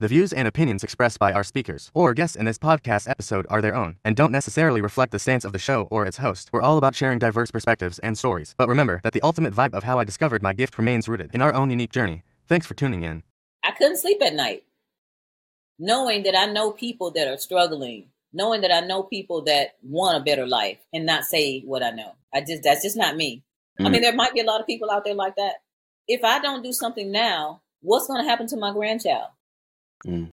The views and opinions expressed by our speakers or guests in this podcast episode are their own and don't necessarily reflect the stance of the show or its host. We're all about sharing diverse perspectives and stories, but remember that the ultimate vibe of how I discovered my gift remains rooted in our own unique journey. Thanks for tuning in. I couldn't sleep at night, knowing that I know people that are struggling, knowing that I know people that want a better life, and not say what I know. I just that's just not me. I mean, mm. there might be a lot of people out there like that. If I don't do something now, what's going to happen to my grandchild? Mm.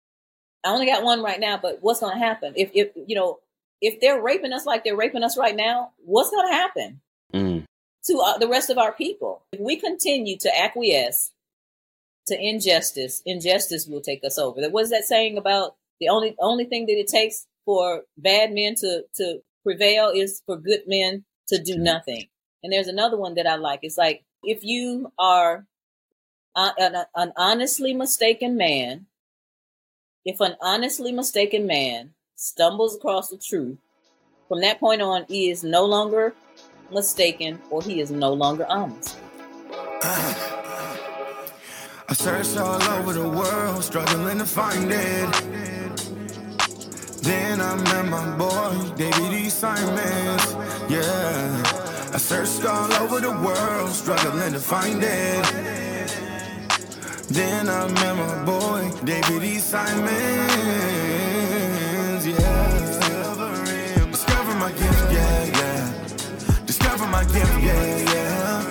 I only got one right now, but what's going to happen if, if you know, if they're raping us like they're raping us right now? What's going to happen Mm. to uh, the rest of our people? If we continue to acquiesce to injustice, injustice will take us over. What is that saying about the only only thing that it takes for bad men to to prevail is for good men to do nothing. And there's another one that I like. It's like if you are uh, an, an honestly mistaken man, if an honestly mistaken man stumbles across the truth, from that point on, he is no longer mistaken or he is no longer honest. I searched all over the world, struggling to find it. Then I met my boy, David E. Simons. Yeah. I searched all over the world, struggling to find it. Then I met my boy, David E. Simons. Yeah. Discover my gift, yeah, yeah. Discover my gift, yeah, yeah.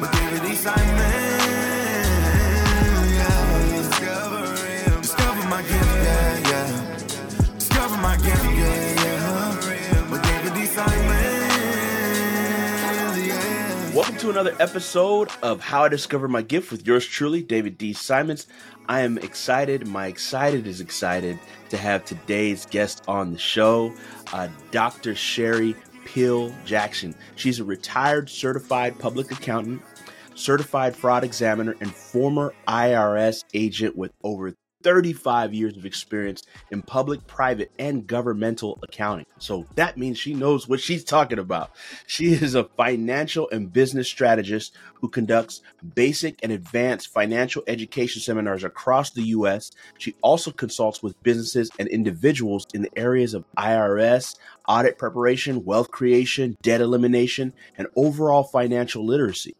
With David E. Simons. Yeah. Discover my gift, yeah, yeah. Discover my gift, yeah. To another episode of How I Discovered My Gift with yours truly, David D. Simons. I am excited. My excited is excited to have today's guest on the show, uh, Dr. Sherry Peel Jackson. She's a retired certified public accountant, certified fraud examiner, and former IRS agent with over 35 years of experience in public, private, and governmental accounting. So that means she knows what she's talking about. She is a financial and business strategist who conducts basic and advanced financial education seminars across the U.S. She also consults with businesses and individuals in the areas of IRS, audit preparation, wealth creation, debt elimination, and overall financial literacy.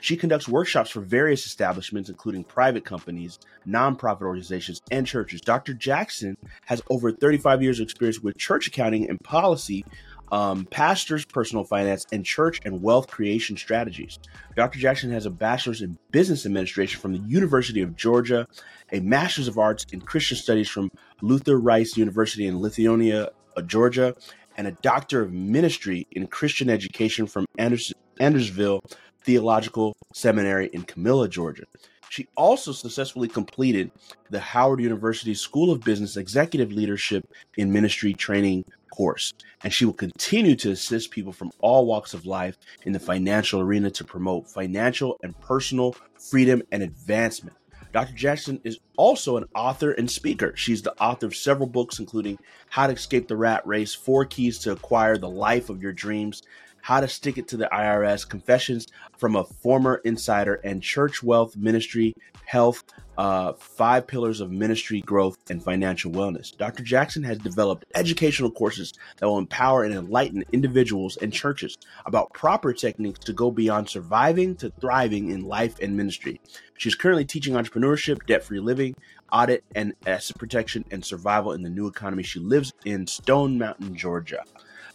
She conducts workshops for various establishments, including private companies, nonprofit organizations, and churches. Dr. Jackson has over 35 years of experience with church accounting and policy, um, pastors, personal finance, and church and wealth creation strategies. Dr. Jackson has a bachelor's in business administration from the University of Georgia, a master's of arts in Christian studies from Luther Rice University in Lithonia, uh, Georgia, and a doctor of ministry in Christian education from Anders- Andersonville Theological Seminary in Camilla, Georgia. She also successfully completed the Howard University School of Business Executive Leadership in Ministry Training course, and she will continue to assist people from all walks of life in the financial arena to promote financial and personal freedom and advancement. Dr. Jackson is also an author and speaker. She's the author of several books, including How to Escape the Rat Race, Four Keys to Acquire the Life of Your Dreams, How to Stick It to the IRS, Confessions from a Former Insider, and Church Wealth Ministry, Health, uh, Five Pillars of Ministry Growth, and Financial Wellness. Dr. Jackson has developed educational courses that will empower and enlighten individuals and churches about proper techniques to go beyond surviving to thriving in life and ministry. She's currently teaching entrepreneurship, debt free living, audit and asset protection, and survival in the new economy. She lives in Stone Mountain, Georgia.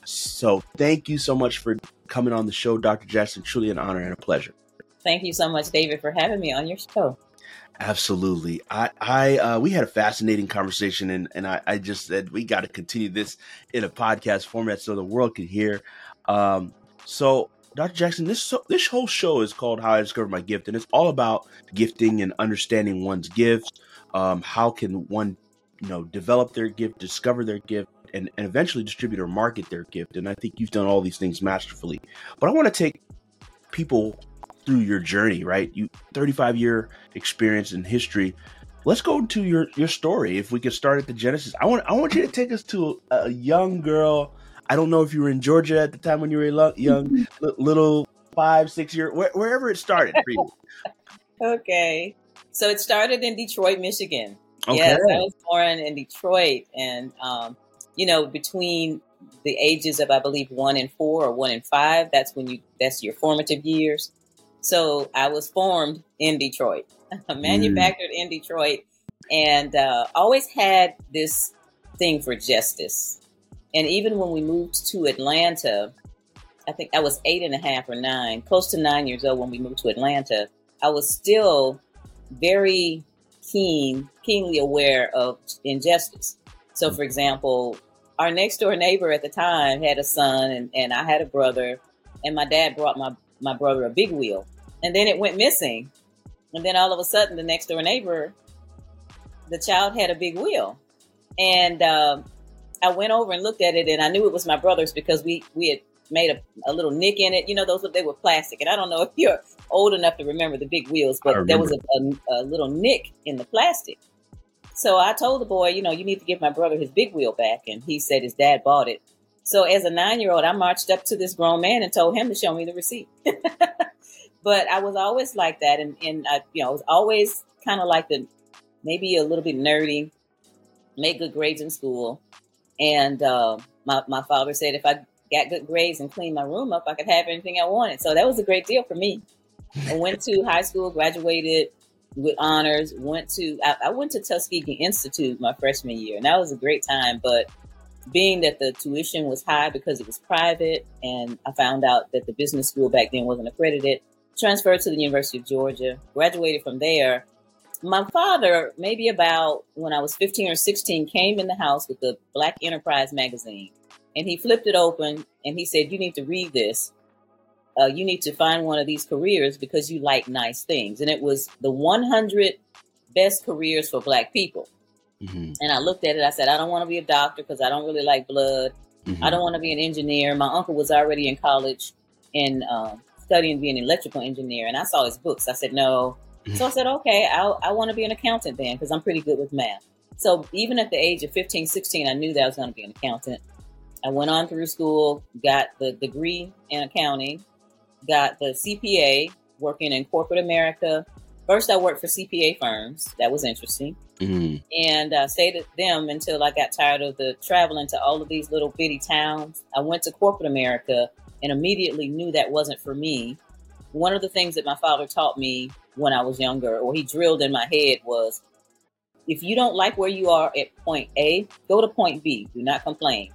So thank you so much for coming on the show, Dr. Jackson. Truly an honor and a pleasure. Thank you so much, David, for having me on your show. Absolutely. I, I, uh, we had a fascinating conversation and, and I, I just said we got to continue this in a podcast format so the world can hear. Um, so Dr. Jackson, this, so, this whole show is called How I Discovered My Gift and it's all about gifting and understanding one's gifts. Um, how can one, you know, develop their gift, discover their gift and, and eventually distribute or market their gift. And I think you've done all these things masterfully, but I want to take people through your journey, right? You 35 year experience in history. Let's go to your your story. If we could start at the genesis, I want I want you to take us to a, a young girl. I don't know if you were in Georgia at the time when you were a young, little five, six year, where, wherever it started for you. Okay. So it started in Detroit, Michigan. Okay. Yes, I was born in Detroit, and um, you know, between the ages of I believe one and four or one and five, that's when you that's your formative years. So I was formed in Detroit, manufactured in Detroit, and uh, always had this thing for justice. And even when we moved to Atlanta, I think I was eight and a half or nine, close to nine years old when we moved to Atlanta. I was still very keen, keenly aware of injustice. So, for example, our next door neighbor at the time had a son, and, and I had a brother, and my dad brought my, my brother a big wheel, and then it went missing. And then all of a sudden, the next door neighbor, the child had a big wheel. And um, I went over and looked at it, and I knew it was my brother's because we, we had made a, a little nick in it. You know, those they were plastic, and I don't know if you're old enough to remember the big wheels, but there was a, a, a little nick in the plastic. So I told the boy, you know, you need to give my brother his big wheel back, and he said his dad bought it. So as a nine year old, I marched up to this grown man and told him to show me the receipt. but I was always like that, and and I, you know, I was always kind of like the maybe a little bit nerdy, made good grades in school, and uh, my my father said if I got good grades and cleaned my room up, I could have anything I wanted. So that was a great deal for me. I went to high school, graduated with honors. Went to I, I went to Tuskegee Institute my freshman year, and that was a great time. But being that the tuition was high because it was private, and I found out that the business school back then wasn't accredited, transferred to the University of Georgia, graduated from there. My father, maybe about when I was 15 or 16, came in the house with the Black Enterprise magazine and he flipped it open and he said, You need to read this. Uh, you need to find one of these careers because you like nice things. And it was the 100 best careers for Black people. Mhm, And I looked at it. I said, I don't want to be a doctor because I don't really like blood. mhm. I don't want to be an engineer. My uncle was already in college and um, studying be an electrical engineer. And I saw his books. I said, no. So I said, okay, I'll, I want to be an accountant then because I'm pretty good with math. So even at the age of 15, 16, I knew that I was going to be an accountant. I went on through school, got the degree in accounting, got the CPA, working in corporate America. First, I worked for CPA firms. That was interesting Mhm. and uh, stayed at them until I got tired of the traveling to all of these little bitty towns. I went to corporate America and immediately knew that wasn't for me. One of the things that my father taught me when I was younger, or he drilled in my head, was if you don't like where you are at point A, go to point B. Do not complain.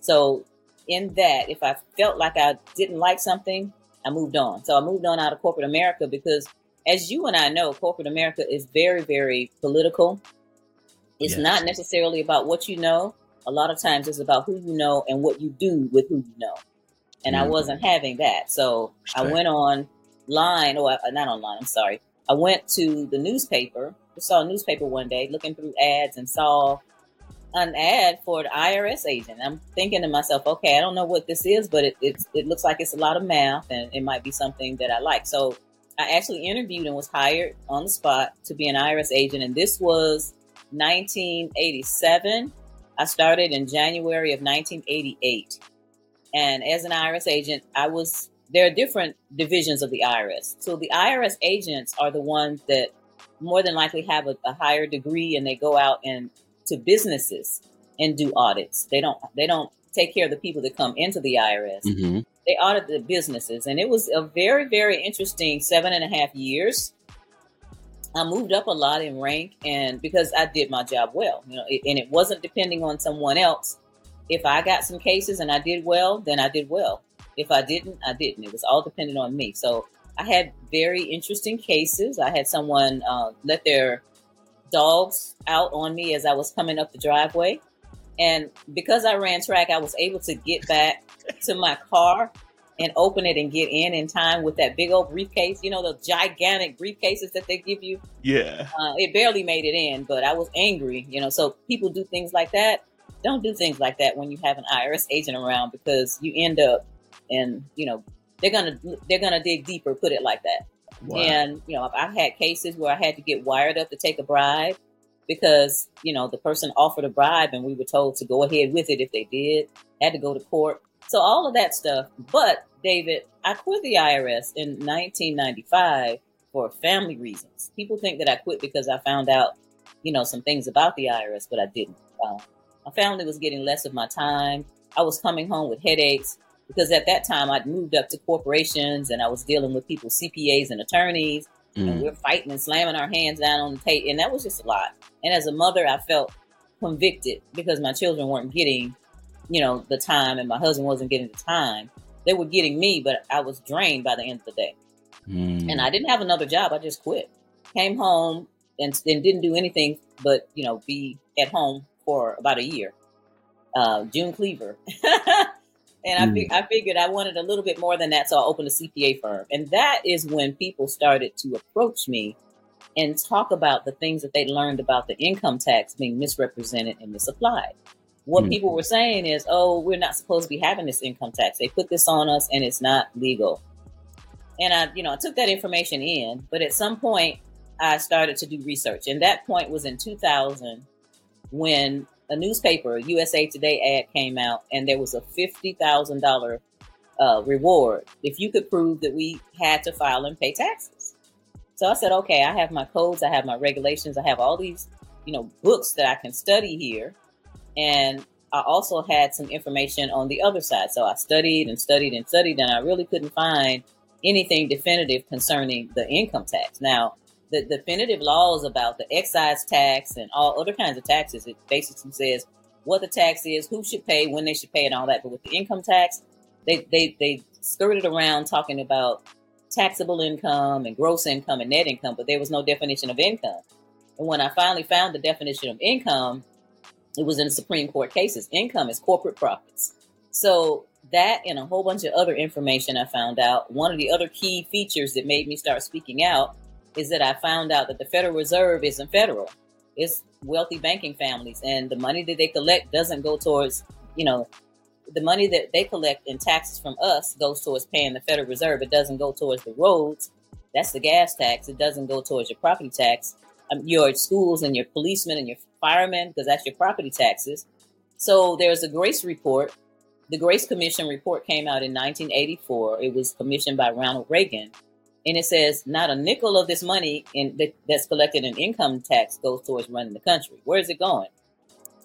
So, in that, if I felt like I didn't like something, I moved on. So, I moved on out of corporate America because as you and I know, corporate America is very, very political. It's Yes. not necessarily about what you know. A lot of times it's about who you know and what you do with who you know. And I Mm. wasn't having that. So I went online, or uh, not online, I'm sorry. I went to the newspaper, I saw a newspaper one day looking through ads and saw an ad for the IRS agent. I'm thinking to myself, okay, I don't know what this is, but it, it, it looks like it's a lot of math and it might be something that I like. So I actually interviewed and was hired on the spot to be an IRS agent. And this was 1987. I started in January of 1988. And as an IRS agent, I was, there are different divisions of the IRS. So the IRS agents are the ones that more than likely have a, a higher degree and they go out and to businesses and do audits. They don't, they don't take care of the people that come into the IRS Mhm. they audit the businesses and it was a very very interesting seven and a half years. I moved up a lot in rank and because i did my job well you know it, and it wasn't depending on someone else. If i got some cases and i did well then i did well. If i didn't i didn't. It was all dependent on me. So i had very interesting cases. I had someone uh, let their dogs out on me as i was coming up the driveway and because i ran track i was able to get back to my car and open it and get in in time with that big old briefcase. You know, the gigantic briefcases that they give you. Yeah. Uh, it barely made it in, but I was angry, you know. So people do things like that. Don't do things like that when you have an IRS agent around because you end up and, you know, they're gonna they're gonna dig deeper, put it like that. Wow. And you know, I've had cases where I had to get wired up to take a bribe because you know the person offered a bribe and we were told to go ahead with it if they did. Had to go to court. So all of that stuff. But David, I quit the IRS in 1995 for family reasons. People think that I quit because I found out, you know, some things about the IRS, but I didn't. Uh, my family was getting less of my time. I was coming home with headaches because at that time I'd moved up to corporations and I was dealing with people, CPAs and attorneys, mm. and we are fighting and slamming our hands down on the table, and that was just a lot. And as a mother, I felt convicted because my children weren't getting, you know, the time, and my husband wasn't getting the time. They were getting me, but I was drained by the end of the day. Mm. And I didn't have another job. I just quit. Came home and, and didn't do anything but, you know, be at home for about a year. Uh, June Cleaver. and mm. I, I figured I wanted a little bit more than that, so I opened a CPA firm. And that is when people started to approach me and talk about the things that they learned about the income tax being misrepresented and misapplied. What mm. people were saying is, oh, we're not supposed to be having this income tax. They put this on us and it's not legal. And I, you know, I took that information in, but at some point I started to do research. And that point was in 2000 when a newspaper, USA Today ad came out and there was a $50,000 uh, reward if you could prove that we had to file and pay taxes. So I said, okay, I have my codes, I have my regulations, I have all these, you know, books that I can study here. And I also had some information on the other side. So I studied and studied and studied, and I really couldn't find anything definitive concerning the income tax. Now, the definitive laws about the excise tax and all other kinds of taxes, it basically says what the tax is, who should pay, when they should pay, and all that. But with the income tax, they they they skirted around talking about taxable income and gross income and net income, but there was no definition of income. And when I finally found the definition of income, it was in the Supreme Court cases. Income is corporate profits. So that and a whole bunch of other information I found out. One of the other key features that made me start speaking out is that I found out that the Federal Reserve isn't federal. It's wealthy banking families and the money that they collect doesn't go towards, you know, the money that they collect in taxes from us goes towards paying the Federal Reserve. It doesn't go towards the roads. That's the gas tax. It doesn't go towards your property tax, um, your schools and your policemen and your firemen, because that's your property taxes. So there's a Grace report. The Grace Commission report came out in 1984. It was commissioned by Ronald Reagan. And it says not a nickel of this money in, that's collected in income tax goes towards running the country. Where is it going?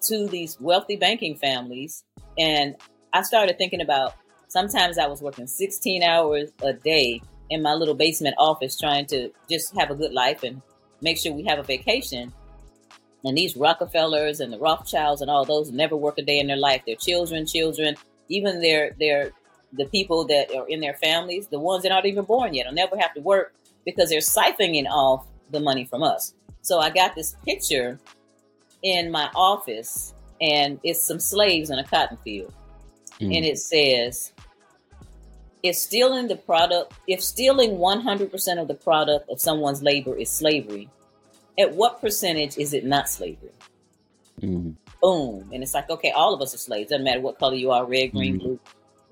To these wealthy banking families. And I started thinking about sometimes I was working 16 hours a day in my little basement office trying to just have a good life and make sure we have a vacation. And these Rockefellers and the Rothschilds and all those never work a day in their life. Their children, children, even their their the people that are in their families, the ones that aren't even born yet, will never have to work because they're siphoning off the money from us. So I got this picture in my office, and it's some slaves in a cotton field mm. and it says if stealing the product, if stealing 100% of the product of someone's labor is slavery, at what percentage is it not slavery? Mm. Boom. And it's like, okay, all of us are slaves. Doesn't matter what color you are red, green, mm. blue.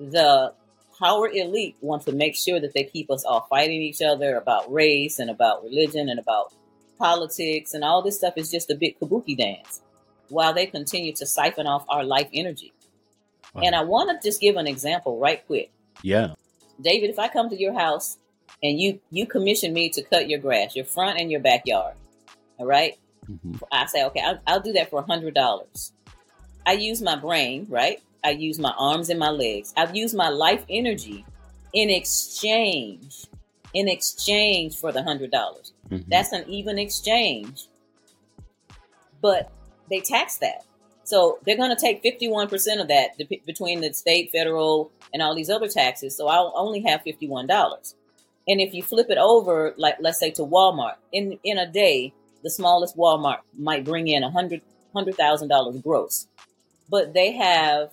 The power elite want to make sure that they keep us all fighting each other about race and about religion and about politics and all this stuff is just a big kabuki dance while they continue to siphon off our life energy. Wow. And I want to just give an example right quick. Yeah. David, if I come to your house and you you commission me to cut your grass, your front and your backyard, all right? mm-hmm. I say, okay, I'll, I'll do that for a hundred dollars. I use my brain, right? I use my arms and my legs. I've used my life energy in exchange, in exchange for the hundred dollars. Mm-hmm. That's an even exchange. But they tax that. So they're going to take 51% of that between the state, federal, and all these other taxes. So I'll only have $51. And if you flip it over, like let's say to Walmart, in in a day, the smallest Walmart might bring in a hundred hundred thousand dollars gross, but they have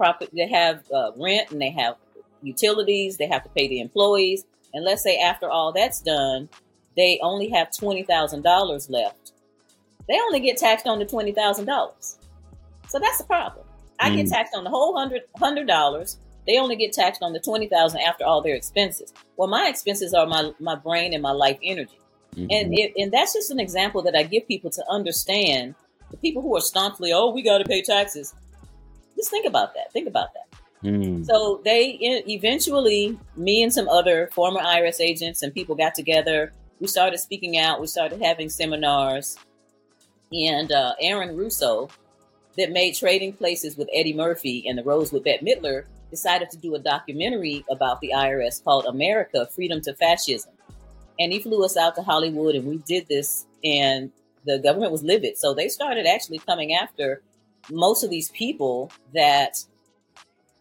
profit, they have uh, rent, and they have utilities. They have to pay the employees, and let's say after all that's done, they only have twenty thousand dollars left. They only get taxed on the twenty thousand dollars. So that's the problem. I mm. get taxed on the whole hundred hundred dollars. They only get taxed on the twenty thousand after all their expenses. Well, my expenses are my my brain and my life energy, mm-hmm. and it, and that's just an example that I give people to understand. The people who are staunchly, oh, we got to pay taxes. Just think about that. Think about that. Mm. So they eventually, me and some other former IRS agents and people got together. We started speaking out. We started having seminars and uh, Aaron Russo that made Trading Places with Eddie Murphy and the Rose with Bette Midler decided to do a documentary about the IRS called America Freedom to Fascism. And he flew us out to Hollywood and we did this and the government was livid. So they started actually coming after most of these people that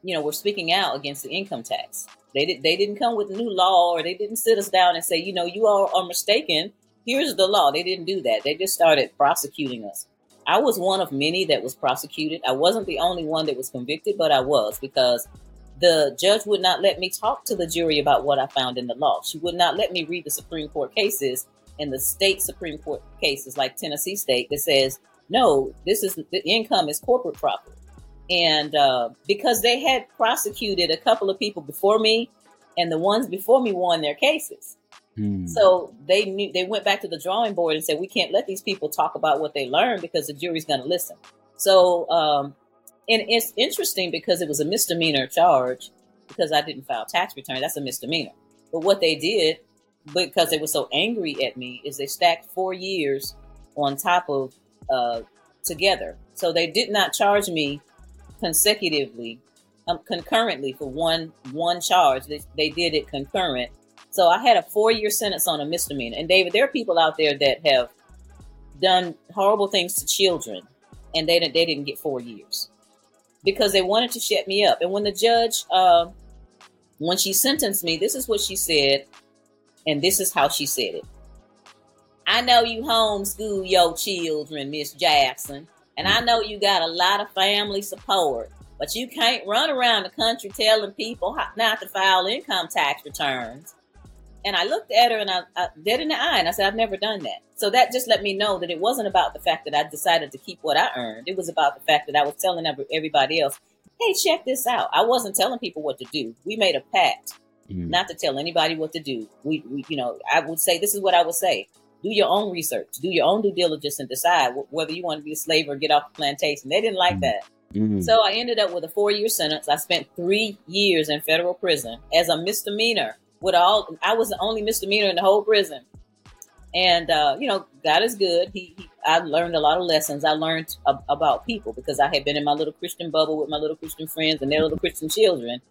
you know were speaking out against the income tax. They did they didn't come with a new law or they didn't sit us down and say, you know, you all are mistaken. Here's the law. They didn't do that. They just started prosecuting us. I was one of many that was prosecuted. I wasn't the only one that was convicted, but I was because the judge would not let me talk to the jury about what I found in the law. She would not let me read the Supreme Court cases and the state Supreme Court cases, like Tennessee State, that says, no, this is the income is corporate property. And uh, because they had prosecuted a couple of people before me, and the ones before me won their cases. Hmm. So they knew they went back to the drawing board and said, "We can't let these people talk about what they learned because the jury's going to listen." So, um, and it's interesting because it was a misdemeanor charge because I didn't file tax return. That's a misdemeanor. But what they did, because they were so angry at me, is they stacked four years on top of uh, together. So they did not charge me consecutively, um, concurrently for one one charge. They, they did it concurrent so I had a four year sentence on a misdemeanor. And David, there are people out there that have done horrible things to children and they didn't, they didn't get four years because they wanted to shut me up. And when the judge, uh, when she sentenced me, this is what she said, and this is how she said it. I know you homeschool your children, Miss Jackson, and I know you got a lot of family support, but you can't run around the country telling people not to file income tax returns and I looked at her and I, I dead in the eye and I said, I've never done that. So that just let me know that it wasn't about the fact that I decided to keep what I earned. It was about the fact that I was telling everybody else, hey, check this out. I wasn't telling people what to do. We made a pact mm. not to tell anybody what to do. We, we, you know, I would say, this is what I would say. Do your own research, do your own due diligence and decide whether you want to be a slave or get off the plantation. They didn't like mm. that. Mm-hmm. So I ended up with a four year sentence. I spent three years in federal prison as a misdemeanor with all I was the only misdemeanor in the whole prison. And uh, you know, God is good. He, he, I learned a lot of lessons. I learned ab- about people because I had been in my little Christian bubble with my little Christian friends and their little Christian children.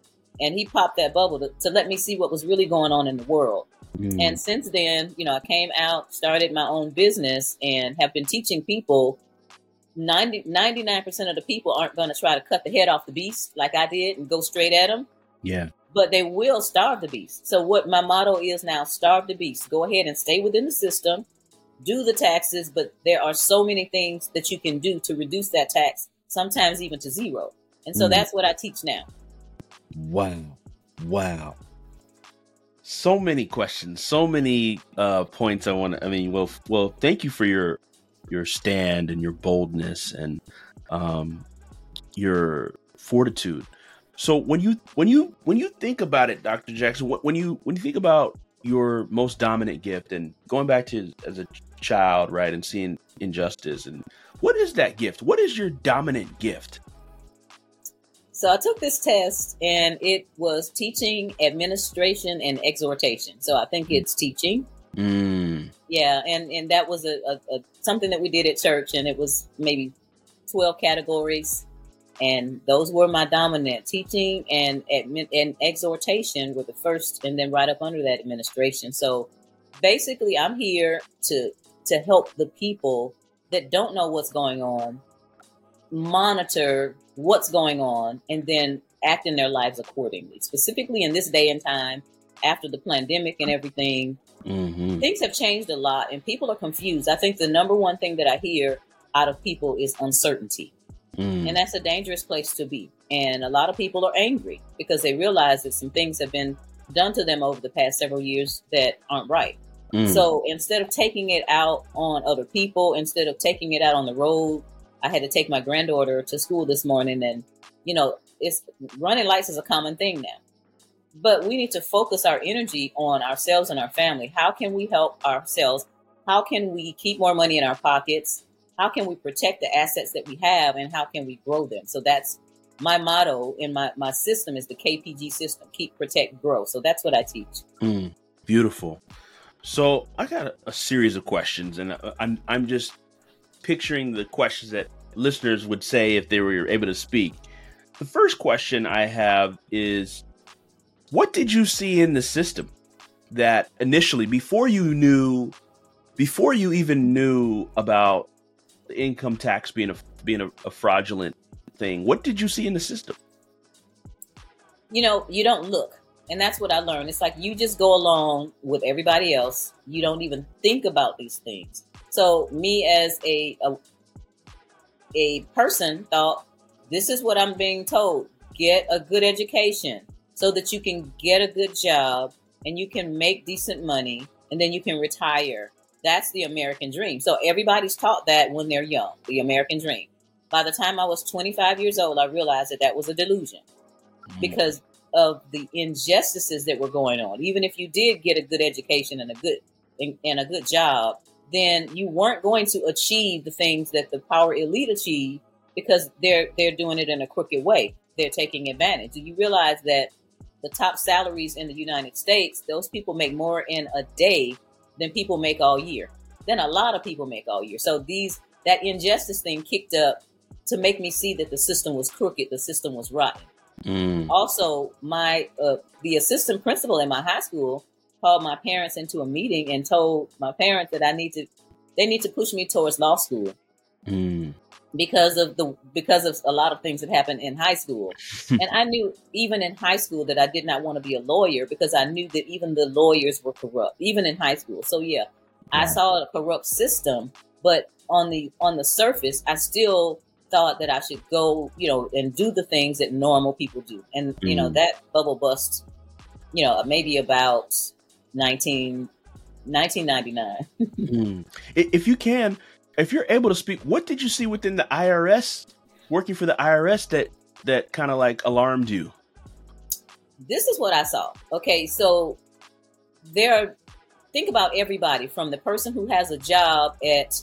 And he popped that bubble to, to let me see what was really going on in the world. Mm. And since then, you know, I came out, started my own business, and have been teaching people 90, 99% of the people aren't going to try to cut the head off the beast like I did and go straight at them. Yeah but they will starve the beast. So what my motto is now, starve the beast. Go ahead and stay within the system, do the taxes, but there are so many things that you can do to reduce that tax, sometimes even to zero. And so mm. that's what I teach now. Wow. Wow. So many questions, so many uh, points I want to, I mean, well, well, thank you for your, your stand and your boldness and um, your fortitude so when you when you when you think about it, Dr. Jackson, when you when you think about your most dominant gift and going back to as a child, right, and seeing injustice and what is that gift? What is your dominant gift? So I took this test and it was teaching, administration, and exhortation. So I think it's teaching. Mm. Yeah, and and that was a, a, a something that we did at church, and it was maybe twelve categories and those were my dominant teaching and admin and exhortation were the first and then right up under that administration so basically i'm here to to help the people that don't know what's going on monitor what's going on and then act in their lives accordingly specifically in this day and time after the pandemic and everything mm-hmm. things have changed a lot and people are confused i think the number one thing that i hear out of people is uncertainty Mm. And that's a dangerous place to be. And a lot of people are angry because they realize that some things have been done to them over the past several years that aren't right. Mm. So instead of taking it out on other people, instead of taking it out on the road, I had to take my granddaughter to school this morning and you know, it's running lights is a common thing now. But we need to focus our energy on ourselves and our family. How can we help ourselves? How can we keep more money in our pockets? how can we protect the assets that we have and how can we grow them? So that's my motto in my, my system is the KPG system, keep, protect, grow. So that's what I teach. Mm, beautiful. So I got a, a, series of questions and I'm, I'm just, picturing the questions that listeners would say if they were able to speak. The first question I have is what did you see in the system that initially before you knew before you even knew about the income tax being a being a, a fraudulent thing, what did you see in the system? You know, you don't look. And that's what I learned. It's like you just go along with everybody else. You don't even think about these things. So me as a, a a person thought, this is what I'm being told. Get a good education so that you can get a good job and you can make decent money and then you can retire. That's the American dream. So everybody's taught that when they're young, the American dream. By the time I was 25 years old, I realized that that was a delusion mm-hmm. because of the injustices that were going on. Even if you did get a good education and a good and a good job, then you weren't going to achieve the things that the power elite achieve because they're they're doing it in a crooked way. They're taking advantage. Do you realize that the top salaries in the United States, those people make more in a day than people make all year. Than a lot of people make all year. So these that injustice thing kicked up to make me see that the system was crooked, the system was rotten. Mm. Also, my uh, the assistant principal in my high school called my parents into a meeting and told my parents that I need to they need to push me towards law school. Mm. Because of the because of a lot of things that happened in high school. and I knew even in high school that I did not want to be a lawyer because I knew that even the lawyers were corrupt, even in high school. So yeah, yeah. I saw a corrupt system, but on the on the surface, I still thought that I should go, you know, and do the things that normal people do. And, mm. you know, mm. that bubble bust, you know, maybe about 19, 1999. mm. If you can, if you're able to speak, what did you see within the IRS, working for the IRS that, that kind of like alarmed you? This is what I saw. Okay. So there are, think about everybody from the person who has a job at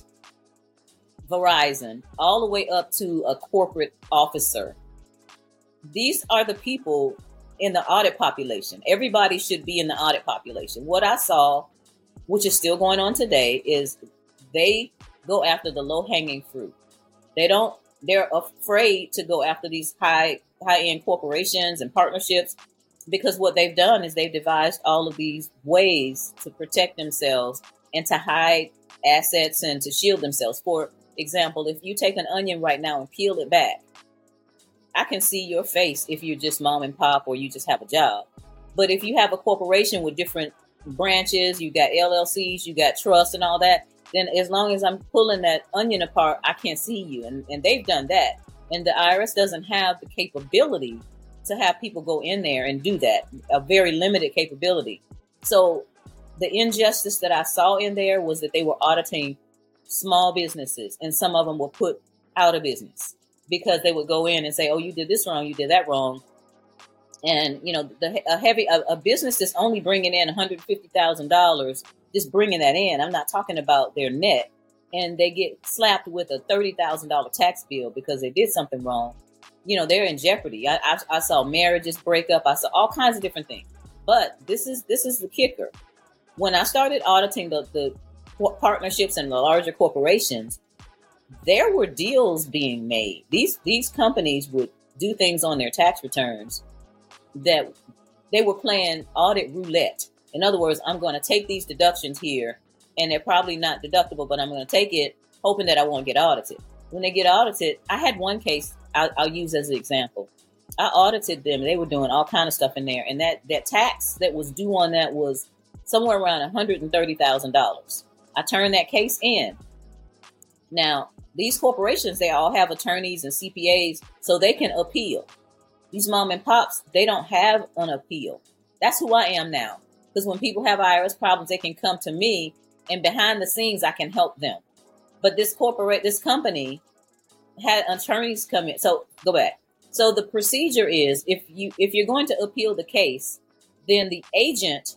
Verizon all the way up to a corporate officer. These are the people in the audit population. Everybody should be in the audit population. What I saw, which is still going on today, is they go after the low hanging fruit. They don't, they're afraid to go after these high, high end corporations and partnerships because what they've done is they've devised all of these ways to protect themselves and to hide assets and to shield themselves. For example, if you take an onion right now and peel it back, I can see your face if you're just mom and pop or you just have a job. But if you have a corporation with different branches, you got LLCs, you got trusts and all that, then as long as I'm pulling that onion apart, I can't see you. And, and they've done that. And the IRS doesn't have the capability to have people go in there and do that, a very limited capability. So the injustice that I saw in there was that they were auditing small businesses, and some of them were put out of business because they would go in and say, "Oh, you did this wrong, you did that wrong," and you know, the a heavy a, a business that's only bringing in one hundred fifty thousand dollars, just bringing that in. I'm not talking about their net, and they get slapped with a thirty thousand dollar tax bill because they did something wrong. You know, they're in jeopardy. I, I, I saw marriages break up. I saw all kinds of different things. But this is this is the kicker. When I started auditing the, the partnerships and the larger corporations, there were deals being made. These these companies would do things on their tax returns that they were playing audit roulette. In other words, I'm going to take these deductions here, and they're probably not deductible, but I'm going to take it hoping that I won't get audited. When they get audited, I had one case I'll, I'll use as an example. I audited them; they were doing all kind of stuff in there, and that that tax that was due on that was somewhere around one hundred and thirty thousand dollars. I turned that case in. Now, these corporations, they all have attorneys and CPAs, so they can appeal. These mom and pops, they don't have an appeal. That's who I am now. Because when people have IRS problems, they can come to me, and behind the scenes, I can help them. But this corporate, this company had attorneys come in. So go back. So the procedure is if you if you're going to appeal the case, then the agent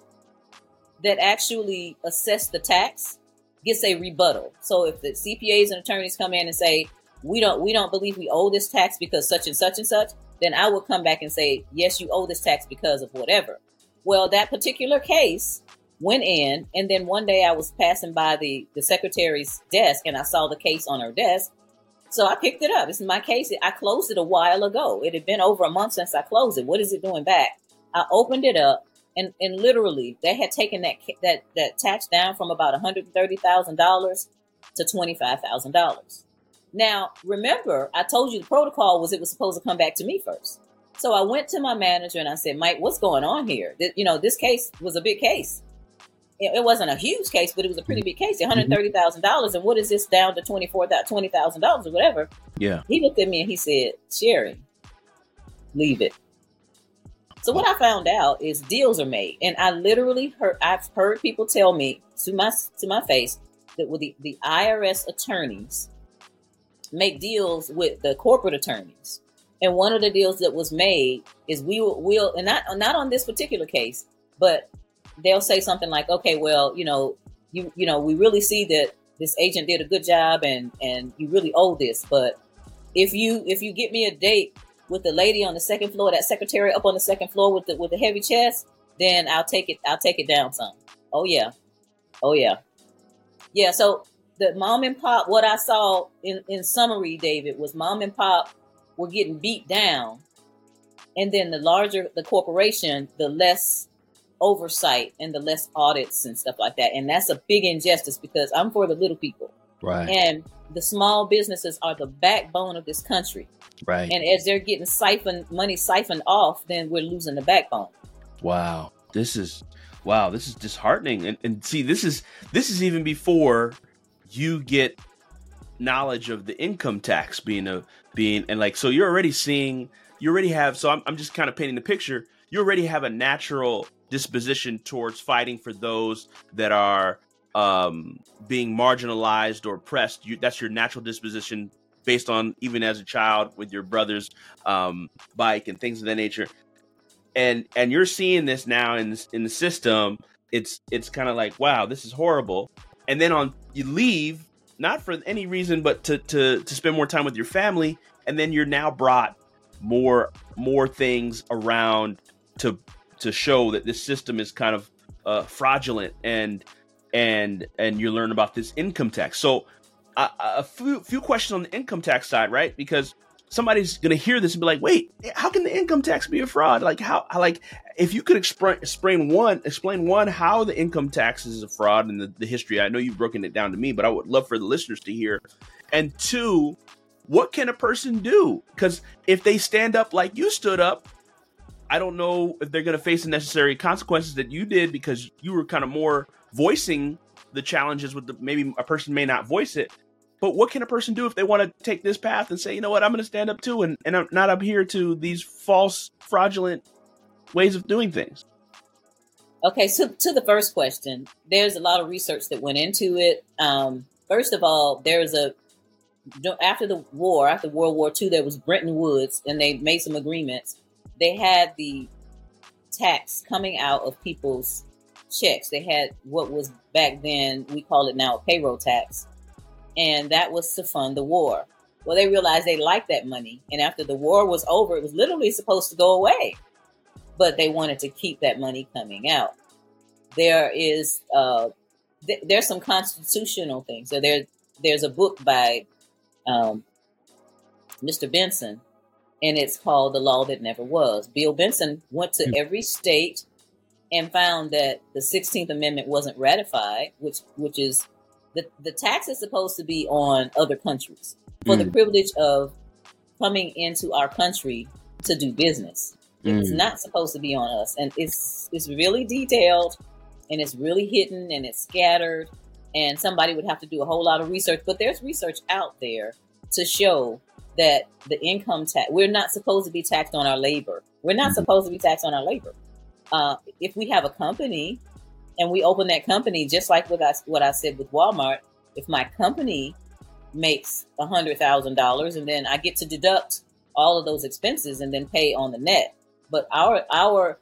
that actually assessed the tax gets a rebuttal. So if the CPAs and attorneys come in and say, we don't we don't believe we owe this tax because such and such and such, then I will come back and say, yes, you owe this tax because of whatever. Well, that particular case went in, and then one day I was passing by the the secretary's desk, and I saw the case on her desk. So I picked it up. It's my case. I closed it a while ago. It had been over a month since I closed it. What is it doing back? I opened it up, and and literally they had taken that that that tax down from about one hundred thirty thousand dollars to twenty five thousand dollars. Now, remember, I told you the protocol was it was supposed to come back to me first. So I went to my manager and I said, Mike, what's going on here? you know, this case was a big case. It, it, wasn't a huge case, but it was a pretty mm-hmm. big case, mm-hmm. $130,000. And what is this down to $24,000, $20,000 or whatever? Yeah. He looked at me and he said, Sherry, leave it. So what I found out is deals are made. And I literally heard, I've heard people tell me to my, to my face that with the, the IRS attorneys make deals with the corporate attorneys and one of the deals that was made is we will, will and not not on this particular case, but they'll say something like, "Okay, well, you know, you you know, we really see that this agent did a good job, and and you really owe this, but if you if you get me a date with the lady on the second floor, that secretary up on the second floor with the with the heavy chest, then I'll take it. I'll take it down some. Oh yeah, oh yeah, yeah. So the mom and pop, what I saw in in summary, David, was mom and pop were getting beat down. And then the larger the corporation, the less oversight and the less audits and stuff like that. And that's a big injustice because I'm for the little people. Right. And the small businesses are the backbone of this country. Right. And as they're getting siphoned money siphoned off, then we're losing the backbone. Wow. This is wow, this is disheartening. And, and see, this is this is even before you get knowledge of the income tax being a being and like so you're already seeing you already have so I'm, I'm just kind of painting the picture you already have a natural disposition towards fighting for those that are um, being marginalized or oppressed you, that's your natural disposition based on even as a child with your brother's um, bike and things of that nature. And and you're seeing this now in in the system. It's it's kind of like wow this is horrible. And then on you leave not for any reason but to to to spend more time with your family. And then you're now brought more more things around to to show that this system is kind of uh, fraudulent and and and you learn about this income tax so a few, few questions on the income tax side right because somebody's going to hear this and be like, wait, how can the income tax be a fraud? Like how, like, if you could explain, explain one, explain one, how the income tax is a fraud and the, the history. I know you've broken it down to me, but I would love for the listeners to hear. And two, what can a person do? Because if they stand up like you stood up, I don't know if they're going to face the necessary consequences that you did because you were kind of more voicing the challenges with the maybe a person may not voice it but what can a person do if they want to take this path and say, you know what, I'm going to stand up too, and, and I'm not up here to these false, fraudulent ways of doing things? Okay, so to the first question, there's a lot of research that went into it. Um, first of all, there's a after the war, after World War II, there was Bretton Woods, and they made some agreements. They had the tax coming out of people's checks. They had what was back then we call it now a payroll tax, and that was to fund the war. Well, they realized they liked that money, and after the war was over, it was literally supposed to go away, but they wanted to keep that money coming out. There is uh, th- there's some constitutional things. So there there's a book by um, Mr. Benson, and it's called The Law That Never Was. Bill Benson went to hmm. every state and found that the 16th Amendment wasn't ratified, which which is the, the tax is supposed to be on other countries for mm. the privilege of coming into our country to do business. Mm. It's not supposed to be on us. And it's it's really detailed and it's really hidden and it's scattered. And somebody would have to do a whole lot of research. But there's research out there to show that the income tax we're not supposed to be taxed on our labor. We're not mm-hmm. supposed to be taxed on our labor. Uh, if we have a company and we open that company just like what I, what I said with Walmart. If my company makes a hundred thousand dollars and then I get to deduct all of those expenses and then pay on the net. But our our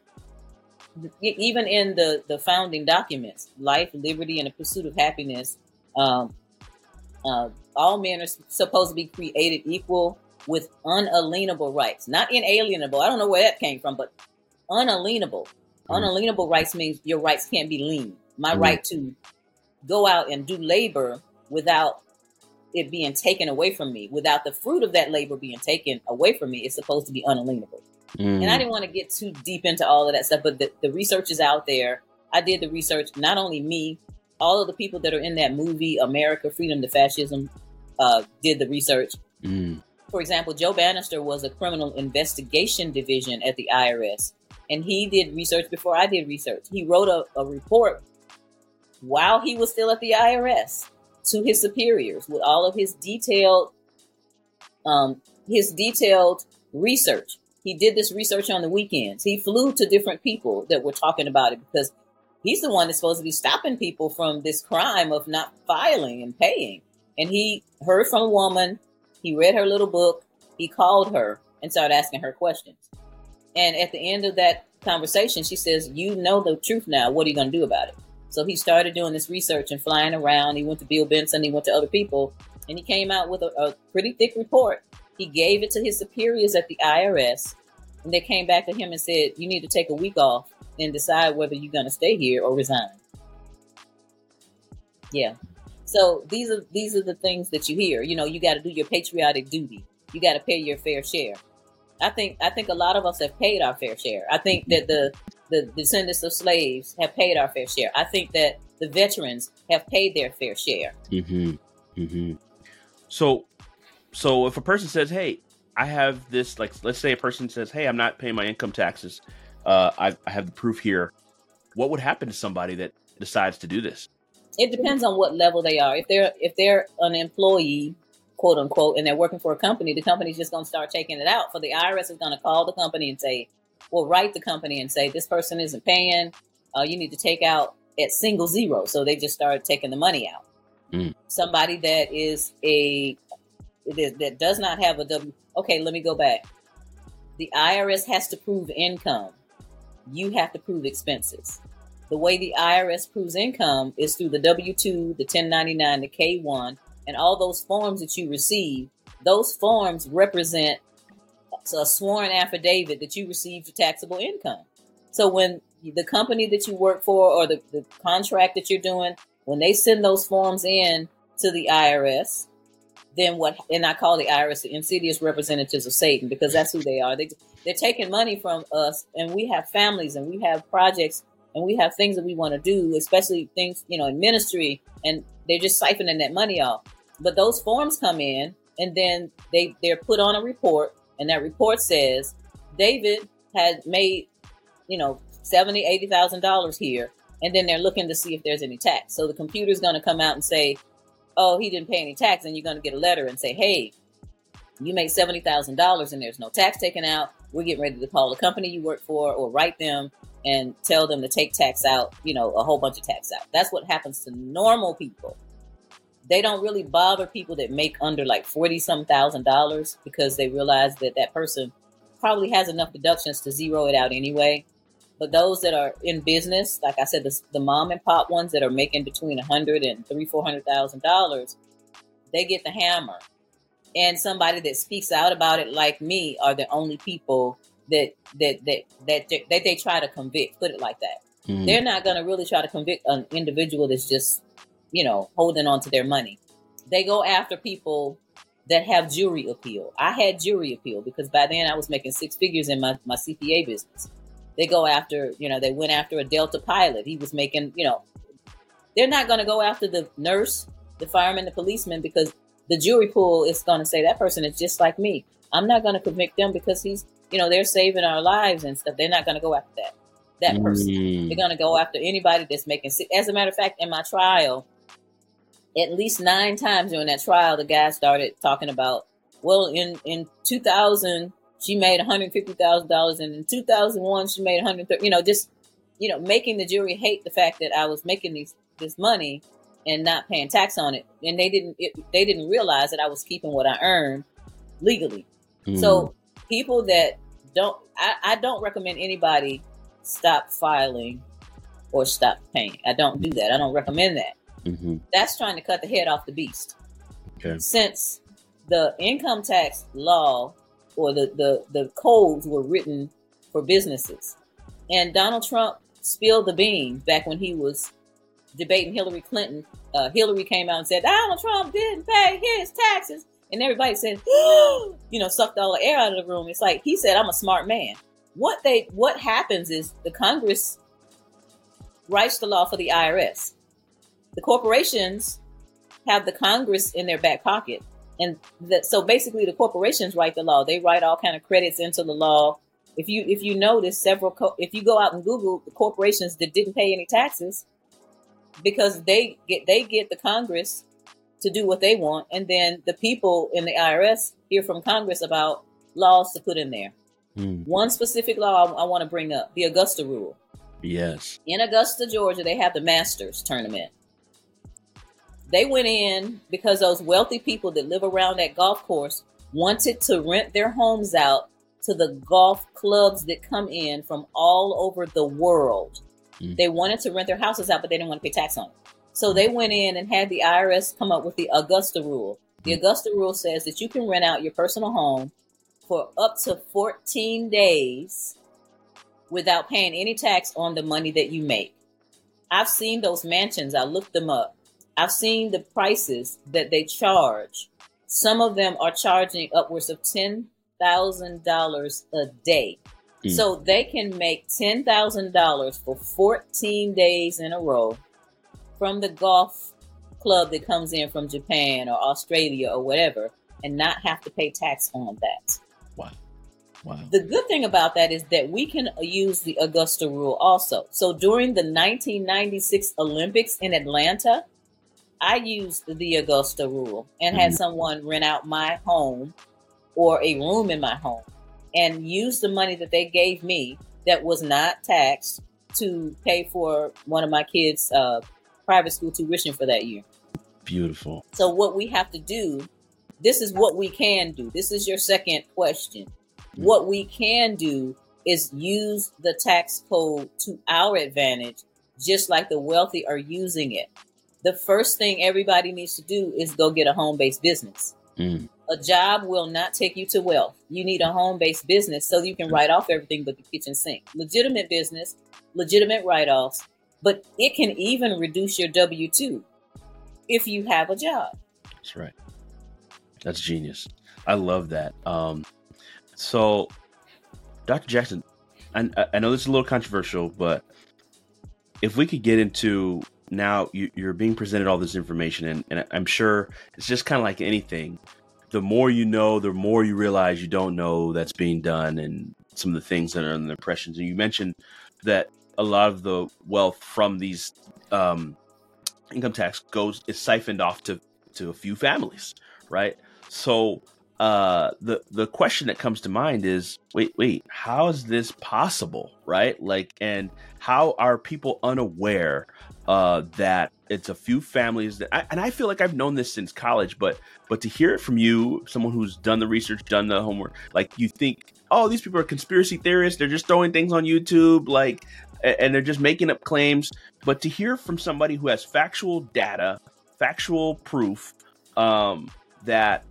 even in the the founding documents, life, liberty, and the pursuit of happiness, um, uh, all men are supposed to be created equal with unalienable rights, not inalienable. I don't know where that came from, but unalienable. Mm-hmm. Unalienable rights means your rights can't be lean. my Mhm. right to go out and do labor without it being taken away from me, without the fruit of that labor being taken away from me, is supposed to be unalienable. Mm. And I didn't want to get too deep into all of that stuff, but the, the research is out there. I did the research, not only me, all of the people that are in that movie, America, Freedom to Fascism, uh, did the research. Mm. For example, Joe Banister was a criminal investigation division at the IRS, and he did research before I did research. He wrote a, a report while he was still at the IRS to his superiors with all of his detailed, um, his detailed research. He did this research on the weekends. He flew to different people that were talking about it because he's the one that's supposed to be stopping people from this crime of not filing and paying. And he heard from a woman. He read her little book. He called her and started asking her questions. And at the end of that conversation, she says, You know the truth now. What are you going to do about it? So he started doing this research and flying around. He went to Bill Benson, he went to other people, and he came out with a, a pretty thick report. He gave it to his superiors at the IRS, and they came back to him and said, You need to take a week off and decide whether you're going to stay here or resign. Yeah. So these are these are the things that you hear. You know, you got to do your patriotic duty. You got to pay your fair share. I think I think a lot of us have paid our fair share. I think that the the descendants of slaves have paid our fair share. I think that the veterans have paid their fair share. Mm-hmm. Mm-hmm. So, so if a person says, "Hey, I have this," like, let's say a person says, "Hey, I'm not paying my income taxes. Uh, I, I have the proof here." What would happen to somebody that decides to do this? It depends on what level they are. If they're if they're an employee, quote unquote, and they're working for a company, the company's just going to start taking it out. For the IRS is going to call the company and say, "Well, write the company and say this person isn't paying. Uh, you need to take out at single zero." So they just start taking the money out. Mm. Somebody that is a that that does not have a W. Okay, let me go back. The IRS has to prove income. You have to prove expenses. The way the IRS proves income is through the W 2, the 1099, the K 1, and all those forms that you receive. Those forms represent a sworn affidavit that you received taxable income. So when the company that you work for or the, the contract that you're doing, when they send those forms in to the IRS, then what? And I call the IRS the insidious representatives of Satan because that's who they are. They they're taking money from us, and we have families, and we have projects, and we have things that we want to do, especially things you know in ministry, and they're just siphoning that money off. But those forms come in, and then they they're put on a report, and that report says David had made you know seventy eighty thousand dollars here, and then they're looking to see if there's any tax. So the computer's going to come out and say, "Oh, he didn't pay any tax," and you're going to get a letter and say, "Hey, you made seventy thousand dollars and there's no tax taken out. We're getting ready to call the company you work for or write them and tell them to take tax out. You know, a whole bunch of tax out. That's what happens to normal people. They don't really bother people that make under like forty some thousand dollars because they realize that that person probably has enough deductions to zero it out anyway. But those that are in business, like I said, the, the mom and pop ones that are making between a hundred and three, four hundred thousand dollars, they get the hammer. And somebody that speaks out about it, like me, are the only people that that that that that they try to convict. Put it like that. Mhm. They're not going to really try to convict an individual that's just, you know, holding on to their money. They go after people that have jury appeal. I had jury appeal because by then I was making six figures in my, my CPA business. They go after, you know, they went after a Delta pilot. He was making, you know, they're not going to go after the nurse, the fireman, the policeman because the jury pool is going to say that person is just like me. I'm not going to convict them because he's, you know, they're saving our lives and stuff. They're not going to go after that that person. Mm. They're going to go after anybody that's making. As a matter of fact, in my trial, at least nine times during that trial, the guy started talking about, well, in in 2000 she made 150 thousand dollars, and in 2001 she made 130. You know, just you know, making the jury hate the fact that I was making these this money and not paying tax on it, and they didn't it, they didn't realize that I was keeping what I earned legally. Mm. So people that don't, I, I don't recommend anybody stop filing or stop paying. I don't do that. I don't recommend that. Mhm. That's trying to cut the head off the beast. Okay. Since the income tax law or the, the, the codes were written for businesses. And Donald Trump spilled the beans back when he was debating Hillary Clinton, uh, Hillary came out and said Donald Trump didn't pay his taxes, and everybody said, you know, sucked all the air out of the room. It's like he said, "I'm a smart man." What they what happens is the Congress writes the law for the IRS. The corporations have the Congress in their back pocket, and that so basically the corporations write the law. They write all kind of credits into the law. If you if you notice several co- if you go out and Google the corporations that didn't pay any taxes because they get they get the Congress to do what they want, and then the people in the IRS hear from Congress about laws to put in there. Hmm. One specific law I, I want to bring up: the Augusta Rule. Yes. In Augusta, Georgia, they have the Masters tournament. They went in because those wealthy people that live around that golf course wanted to rent their homes out to the golf clubs that come in from all over the world. Mm. They wanted to rent their houses out, but they didn't want to pay tax on it. So they went in and had the IRS come up with the Augusta rule. The Augusta rule says that you can rent out your personal home for up to 14 days without paying any tax on the money that you make. I've seen those mansions, I looked them up. I've seen the prices that they charge. Some of them are charging upwards of $10,000 a day. Mm. So they can make $10,000 for 14 days in a row from the golf club that comes in from Japan or Australia or whatever and not have to pay tax on that. Wow. Wow. The good thing about that is that we can use the Augusta rule also. So during the 1996 Olympics in Atlanta, I used the Augusta rule and had Mhm. someone rent out my home or a room in my home and use the money that they gave me that was not taxed to pay for one of my kids' uh, private school tuition for that year. Beautiful. So what we have to do, this is what we can do. This is your second question. What we can do is use the tax code to our advantage, just like the wealthy are using it. The first thing everybody needs to do is go get a home-based business. Mm. A job will not take you to wealth. You need a home-based business so you can write off everything but the kitchen sink. Legitimate business, legitimate write-offs, but it can even reduce your W-2 if you have a job. That's right. That's genius. I love that. Um, so, Dr. Jackson, I, I know this is a little controversial, but if we could get into now, you, you're being presented all this information, and, and I'm sure it's just kind of like anything. The more you know, the more you realize you don't know that's being done, and some of the things that are in the impressions. And you mentioned that a lot of the wealth from these um, income tax goes is siphoned off to to a few families, right? So uh, the the question that comes to mind is, wait, wait, how is this possible, right? Like, and how are people unaware uh, that it's a few families that, I, and I feel like I've known this since college, but but to hear it from you, someone who's done the research, done the homework, like you think, oh, these people are conspiracy theorists, they're just throwing things on YouTube, like, and they're just making up claims. But to hear from somebody who has factual data, factual proof um, that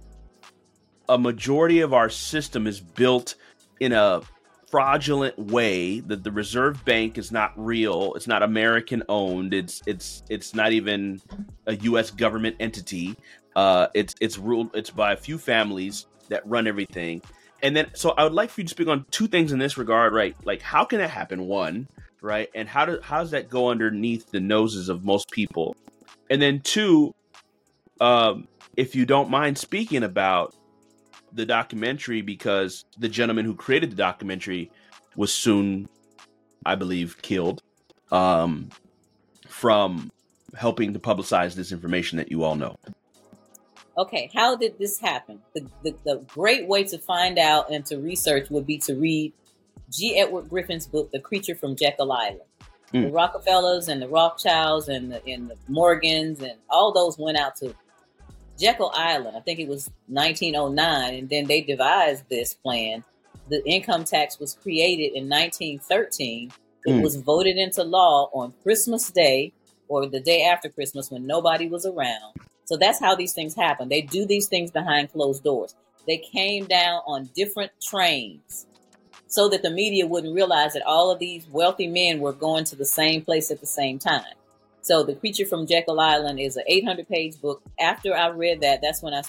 a majority of our system is built in a fraudulent way that the reserve bank is not real it's not american owned it's it's it's not even a us government entity. Uh it's it's ruled it's by a few families that run everything. And then so i would like for you to speak on two things in this regard right? Like how can that happen one right? And how does how does that go underneath the noses of most people? And then two um if you don't mind speaking about the documentary because the gentleman who created the documentary was soon, I believe, killed um, from helping to publicize this information that you all know. Okay, how did this happen? The, the, the great way to find out and to research would be to read G. Edward Griffin's book, The Creature from Jekyll Island. The Mm. Rockefellers and the Rothschilds and the, and the Morgans and all those went out to Jekyll Island. I think it was 1909, and then they devised this plan. The income tax was created in 1913. It Mm. was voted into law on Christmas Day or the day after Christmas when nobody was around. So that's how these things happen. They do these things behind closed doors. They came down on different trains so that the media wouldn't realize that all of these wealthy men were going to the same place at the same time. So the creature from Jekyll Island is an 800 page book. After I read that, that's when I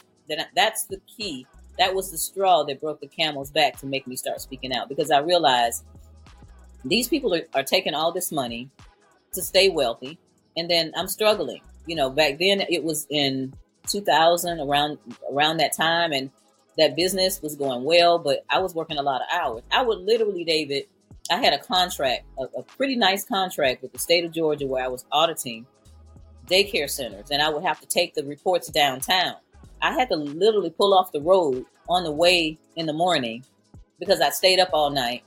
that's the key. That was the straw that broke the camel's back to make me start speaking out because I realized these people are, are taking all this money to stay wealthy, and then I'm struggling. You know, back then it was in 2000 around around that time, and that business was going well, but I was working a lot of hours. I would literally, David, I had a contract, a, a pretty nice contract with the state of Georgia where I was auditing daycare centers, and I would have to take the reports downtown. I had to literally pull off the road on the way in the morning because I stayed up all night,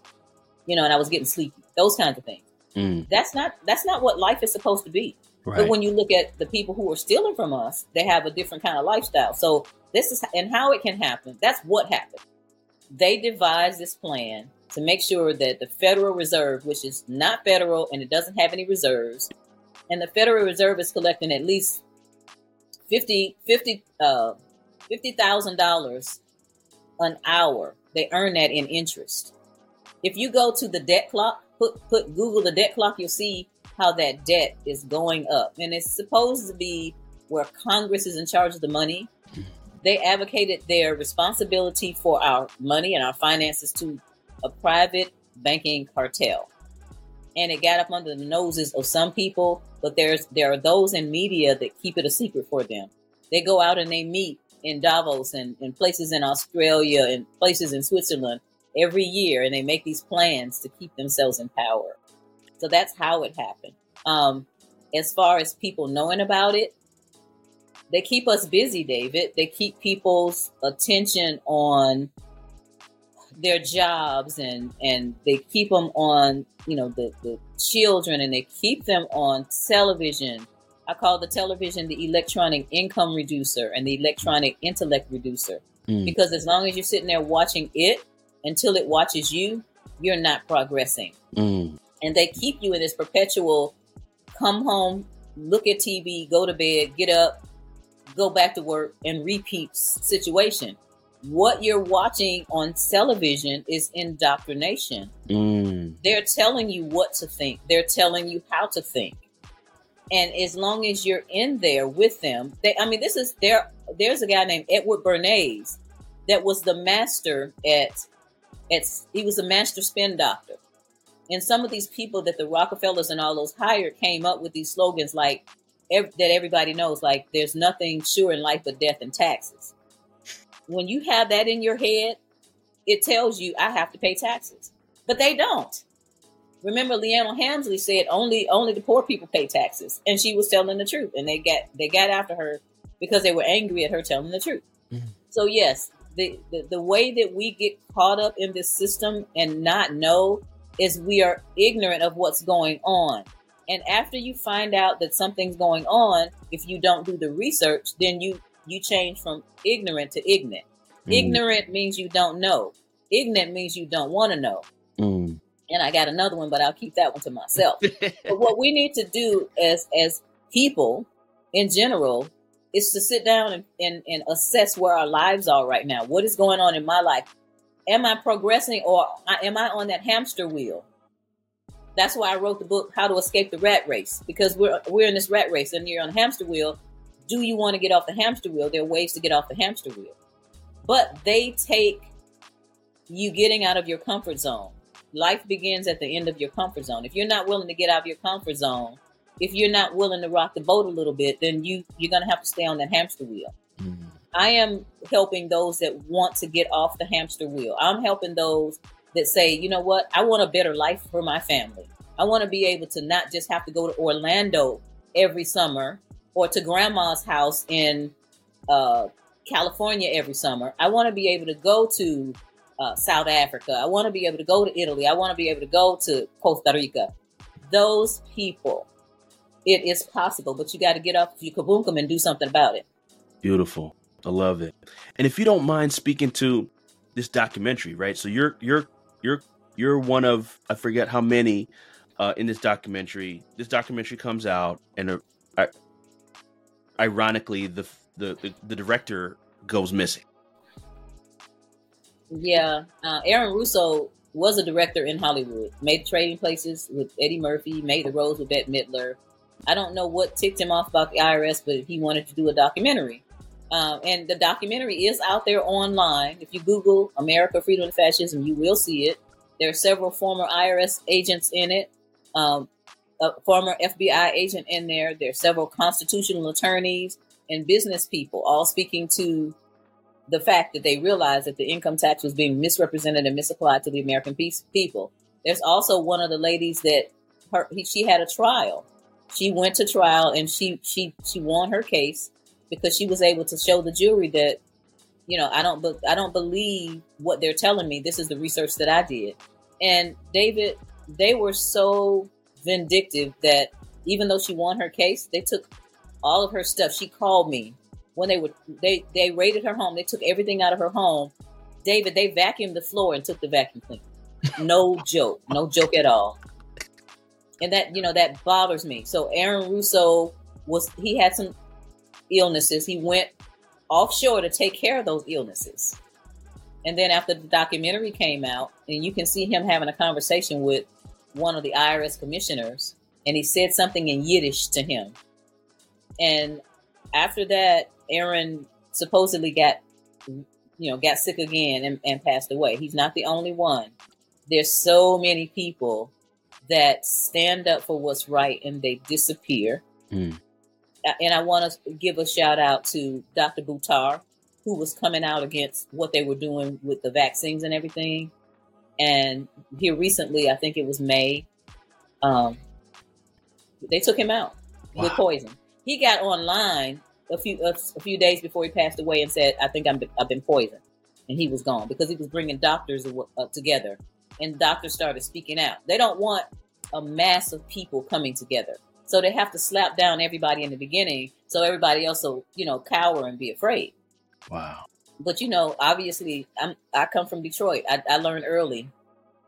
you know, and I was getting sleepy. Those kinds of things. Mm, That's not that's not what life is supposed to be. But when you look at the people who are stealing from us, they have a different kind of lifestyle. So this is and how it can happen. That's what happened. They devised this plan to make sure that the Federal Reserve, which is not federal and it doesn't have any reserves, and the Federal Reserve is collecting at least 50 50 uh $50,000 an hour. They earn that in interest. If you go to the debt clock, put put Google the debt clock, you'll see how that debt is going up. And it's supposed to be where Congress is in charge of the money. They advocated their responsibility for our money and our finances to a private banking cartel. And it got up under the noses of some people, but there's there are those in media that keep it a secret for them. They go out and they meet in Davos and, and places in Australia and places in Switzerland every year and they make these plans to keep themselves in power. So that's how it happened. Um, as far as people knowing about it, they keep us busy, David. They keep people's attention on their jobs and and they keep them on you know the the children and they keep them on television. I call the television the electronic income reducer and the electronic intellect reducer. Mm. because as long as you're sitting there watching it until it watches you you're not progressing. Mm, and they keep you in this perpetual come home look at tv go to bed get up go back to work and repeat situation what you're watching on television is indoctrination. Mm, they're telling you what to think. They're telling you how to think. And as long as you're in there with them they i mean this is there there's a guy named edward bernays that was the master at at he was a master spin doctor. And some of these people that the rockefellers and all those hired came up with these slogans like ev- that everybody knows like there's nothing sure in life but death and taxes when you have that in your head it tells you i have to pay taxes but they don't remember Leona Helmsley said only only the poor people pay taxes, and she was telling the truth, and they got they got after her because they were angry at her telling the truth. Mhm. So yes, the, the the way that we get caught up in this system and not know is we are ignorant of what's going on. And after you find out that something's going on, if you don't do the research, then you you change from ignorant to ignorant. mm, Ignorant means you don't know. Ignorant means you don't want to know mm. and I got another one, but I'll keep that one to myself. but what we need to do as as people in general is to sit down and, and, and assess where our lives are right now. What is going on in my life? Am I progressing or am I on that hamster wheel? That's why I wrote the book How to Escape the Rat Race because we're we're in this rat race and you're on a hamster wheel. Do you want to get off the hamster wheel? There are ways to get off the hamster wheel. But they take you getting out of your comfort zone life begins at the end of your comfort zone. If you're not willing to get out of your comfort zone, if you're not willing to rock the boat a little bit, then you you're gonna have to stay on that hamster wheel. Mm. I am helping those that want to get off the hamster wheel. I'm helping those that say, you know what, I want a better life for my family. I want to be able to not just have to go to Orlando every summer or to grandma's house in uh, California every summer. I want to be able to go to uh, South Africa. I want to be able to go to Italy. I want to be able to go to Costa Rica. Those people, it is possible, but you got to get off your kabunkum and do something about it. Beautiful. I love it. And if you don't mind speaking to this documentary, right? So you're you're you're you're one of I forget how many uh, in this documentary. This documentary comes out, and uh, ironically, the, the the director goes missing. Yeah, uh, Aaron Russo was a director in Hollywood. Made Trading Places with Eddie Murphy. Made The Rose with Bette Midler. I don't know what ticked him off about the IRS, but he wanted to do a documentary. Um, and the documentary is out there online. If you Google America, Freedom, and Fascism, you will see it. There are several former IRS agents in it, um, a former FBI agent in there. There are several constitutional attorneys and business people all speaking to the fact that they realized that the income tax was being misrepresented and misapplied to the American people. There's also one of the ladies that her, she had a trial. She went to trial and she she she won her case because she was able to show the jury that you know I don't I don't believe what they're telling me. This is the research that I did. And David, they were so vindictive that even though she won her case, they took all of her stuff. She called me when they would they they raided her home. They took everything out of her home. David, they vacuumed the floor and took the vacuum cleaner. No joke, no joke at all. And that you know that bothers me. So Aaron Russo was he had some illnesses. He went offshore to take care of those illnesses. And then after the documentary came out, and you can see him having a conversation with one of the IRS commissioners, and he said something in Yiddish to him. And after that, Aaron supposedly got, you know, got sick again and, and passed away. He's not the only one. There's so many people that stand up for what's right and they disappear. Mm. And I want to give a shout out to Dr. Buttar, who was coming out against what they were doing with the vaccines and everything. And here recently, I think it was May, um, they took him out wow. with poison. He got online a few a, a, few days before he passed away and said, "I think I'm I've been poisoned," and he was gone because he was bringing doctors uh, together, and doctors started speaking out. They don't want a mass of people coming together, so they have to slap down everybody in the beginning, so everybody else will you know cower and be afraid. Wow. But you know, obviously, I'm I come from Detroit. I, I learned early,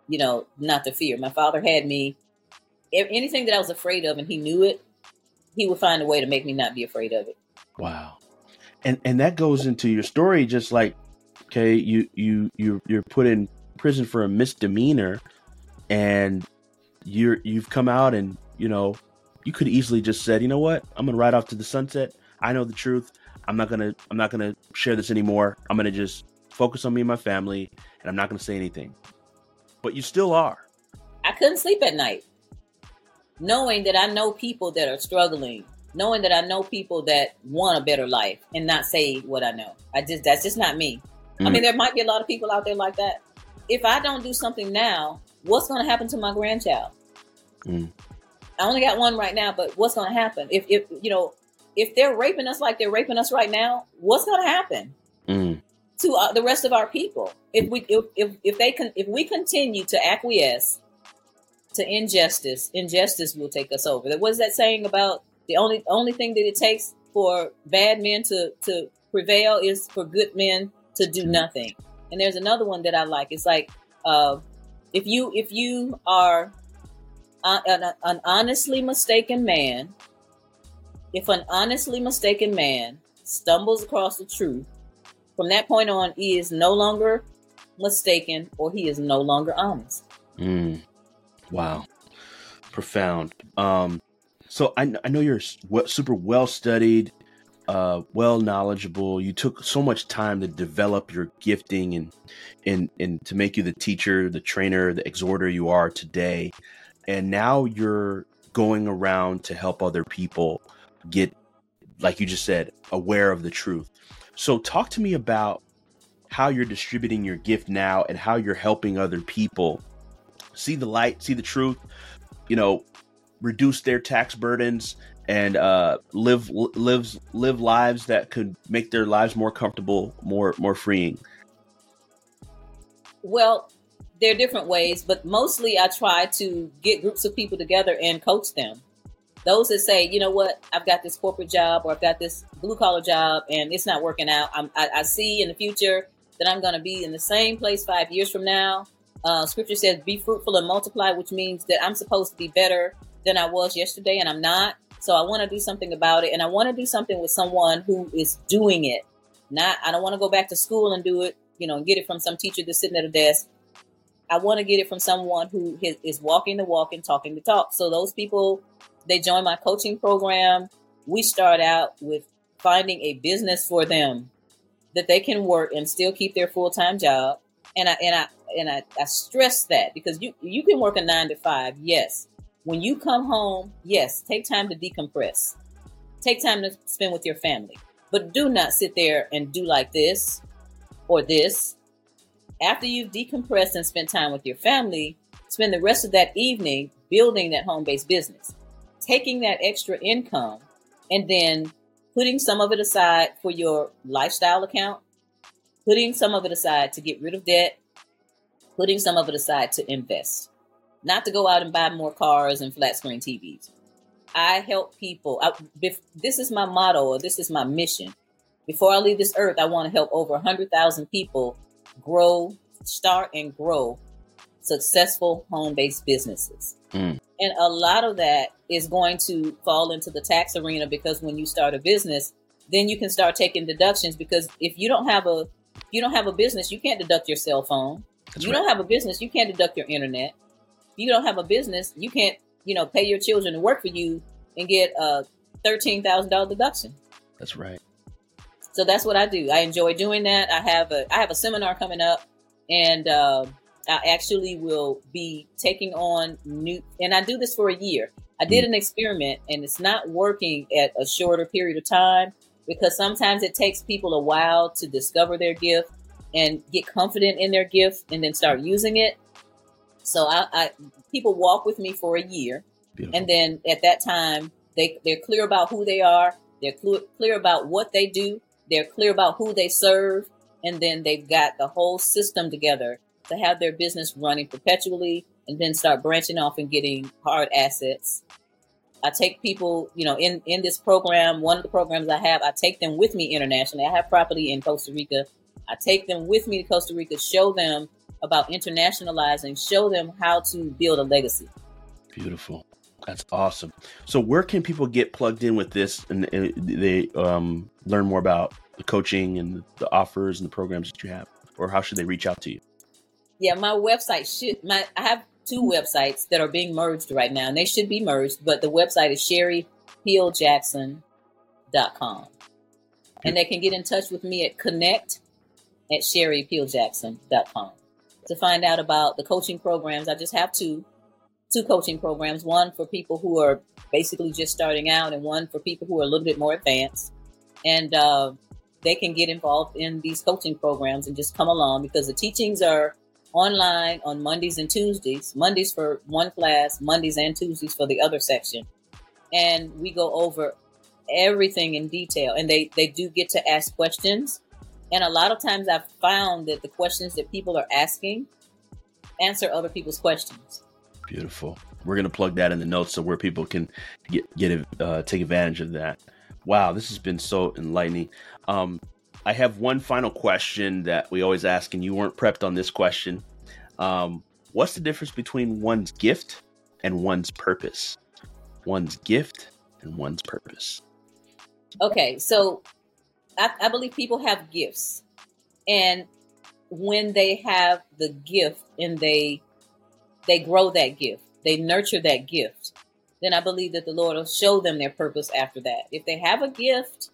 you know, not to fear. My father had me anything that I was afraid of, and he knew it. He would find a way to make me not be afraid of it. Wow. And and that goes into your story just like okay, you you you you're put in prison for a misdemeanor and you're you've come out and you know you could easily just said, "You know what? I'm to ride off to the sunset. I know the truth. I'm not to I'm not to share this anymore. I'm to just focus on me and my family and I'm not to say anything." But you still are. I couldn't sleep at night knowing that I know people that are struggling knowing that I know people that want a better life and not say what I know. I just that's just not me. Mm. I mean, there might be a lot of people out there like that. If I don't do something now, what's going to happen to my grandchild? Mm. I only got one right now, but what's going to happen if if you know if they're raping us like they're raping us right now? What's going to happen mm. to uh, the rest of our people if we if, if if they can if we continue to acquiesce to injustice, injustice will take us over. What is that saying about the only only thing that it takes for bad men to to prevail is for good men to do nothing. And there's another one that I like. It's like uh, if you if you are an, an honestly mistaken man, if an honestly mistaken man stumbles across the truth, from that point on, he is no longer mistaken or he is no longer honest. Mm. Wow. Profound. Um, so I, I know you're super well studied, uh, well knowledgeable. You took so much time to develop your gifting and and and to make you the teacher, the trainer, the exhorter you are today. And now you're going around to help other people get, like you just said, aware of the truth. So talk to me about how you're distributing your gift now and how you're helping other people see the light, see the truth. You know, reduce their tax burdens and uh, live lives live lives that could make their lives more comfortable, more more freeing? Well, there are different ways, but mostly I try to get groups of people together and coach them. Those that say, you know what, I've got this corporate job or I've got this blue collar job and it's not working out. I, I see in the future that I'm going to be in the same place five years from now. Uh, scripture says, "Be fruitful and multiply," which means that I'm supposed to be better than I was yesterday, and I'm not. So I want to do something about it, and I want to do something with someone who is doing it. Not, I don't want to go back to school and do it, you know, and get it from some teacher that's sitting at a desk. I want to get it from someone who is walking the walk and talking the talk. So those people they join my coaching program. We start out with finding a business for them that they can work and still keep their full time job. And I and I and I, I stress that because you you can work a nine to five, yes. When you come home, yes, take time to decompress. Take time to spend with your family. But do not sit there and do like this or this. After you've decompressed and spent time with your family, spend the rest of that evening building that home based business, taking that extra income, and then putting some of it aside for your lifestyle account, putting some of it aside to get rid of debt, putting some of it aside to invest, not to go out and buy more cars and flat screen TVs. I help people. I, this is my motto, or this is my mission. Before I leave this earth, I want to help over 100,000 people grow, start, and grow successful home based businesses. Mm. And a lot of that is going to fall into the tax arena because when you start a business, then you can start taking deductions because if you don't have a you don't have a business, you can't deduct your cell phone. That's you right. don't have a business, you can't deduct your internet. If you don't have a business, you can't, you know, pay your children to work for you and get a thirteen thousand dollar deduction. That's right. So that's what I do. I enjoy doing that. I have a I have a seminar coming up, and uh, I actually will be taking on new, and I do this for a year. I did mm. an experiment and it's not working at a shorter period of time because sometimes it takes people a while to discover their gift and get confident in their gift and then start using it. So I, I people walk with me for a year Beautiful. and then at that time they, they're clear about who they are. They're clear, clear about what they do. They're clear about who they serve. And then they've got the whole system together to have their business running perpetually and then start branching off and getting hard assets. I take people, you know, in, in this program, one of the programs I have, I take them with me internationally. I have property in Costa Rica. I take them with me to Costa Rica, show them about internationalizing, show them how to build a legacy. Beautiful. That's awesome. So, where can people get plugged in with this and they um, learn more about the coaching and the offers and the programs that you have? Or how should they reach out to you? Yeah, my website should my I have two websites that are being merged right now, and they should be merged, but the website is sherrypeeljackson.com. And they can get in touch with me at connect at sherrypeeljackson.com to find out about the coaching programs. I just have two two coaching programs, one for people who are basically just starting out and one for people who are a little bit more advanced. And uh, they can get involved in these coaching programs and just come along because the teachings are online on Mondays and Tuesdays, Mondays for one class, Mondays and Tuesdays for the other section. And we go over everything in detail. And they, they do get to ask questions. And a lot of times I've found that the questions that people are asking answer other people's questions. Beautiful. We're going to plug that in the notes so where people can get, get uh, take advantage of that. Wow, this has been so enlightening. Um, I have one final question that we always ask, and you weren't prepped on this question. Um, what's the difference between one's gift and one's purpose? One's gift and one's purpose. Okay, so I, I believe people have gifts, and when they have the gift and they they grow that gift, they nurture that gift, then I believe that the Lord will show them their purpose after that. If they have a gift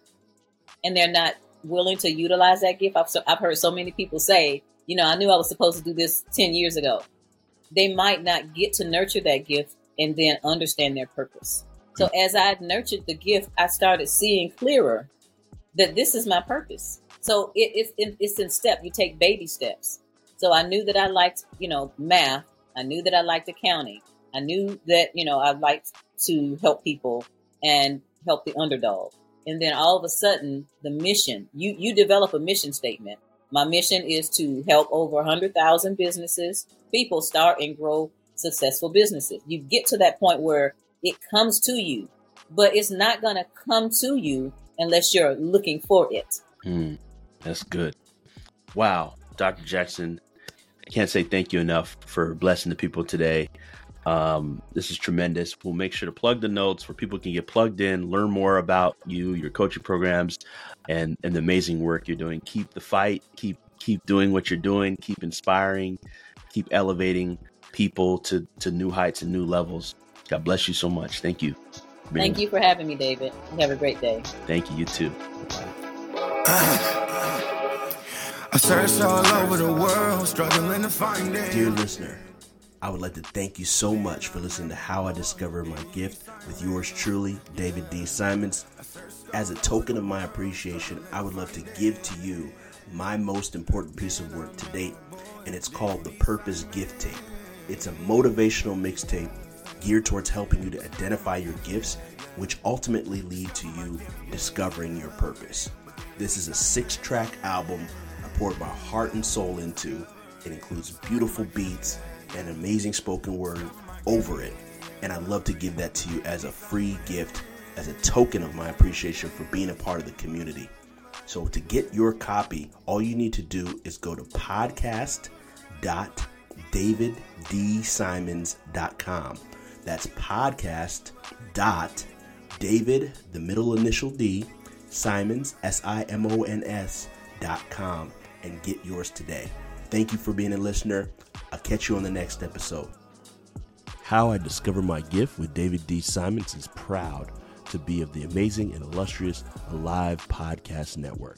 and they're not willing to utilize that gift. I've, so, I've heard so many people say, you know, I knew I was supposed to do this 10 years ago. They might not get to nurture that gift and then understand their purpose. So hmm. as I nurtured the gift, I started seeing clearer that this is my purpose. So it, it, it's in step. You take baby steps. So I knew that I liked, you know, math. I knew that I liked accounting. I knew that, you know, I liked to help people and help the underdog and then all of a sudden the mission you you develop a mission statement. My mission is to help over 100,000 businesses people start and grow successful businesses. You get to that point where it comes to you but it's not going to come to you unless you're looking for it. Mm, that's good. Wow dr jackson i can't say thank you enough for blessing the people today um, this is tremendous. We'll make sure to plug the notes where people can get plugged in, learn more about you, your coaching programs, and and the amazing work you're doing. Keep the fight. Keep keep doing what you're doing. Keep inspiring. Keep elevating people to to new heights and new levels. God bless you so much. Thank you. Thank you for having me, David. You have a great day. Thank you. You too. I searched all over the world, struggling to find it. Dear listener, I would like to thank you so much for listening to How I Discovered My Gift with yours truly, David D. Simons. As a token of my appreciation, I would love to give to you my most important piece of work to date, and it's called the Purpose Gift Tape. It's a motivational mixtape geared towards helping you to identify your gifts, which ultimately lead to you discovering your purpose. This is a six track album I poured my heart and soul into. It includes beautiful beats and amazing spoken word over it. And I'd love to give that to you as a free gift, as a token of my appreciation for being a part of the community. So to get your copy, all you need to do is go to podcast.davidsimons.com. That's podcast dot David, the middle initial D, Simons, S I M O N S dot com, and get yours today. Thank you for being a listener. I'll catch you on the next episode. How I Discovered My Gift with David D. Simons is proud to be of the amazing and illustrious Alive Podcast Network.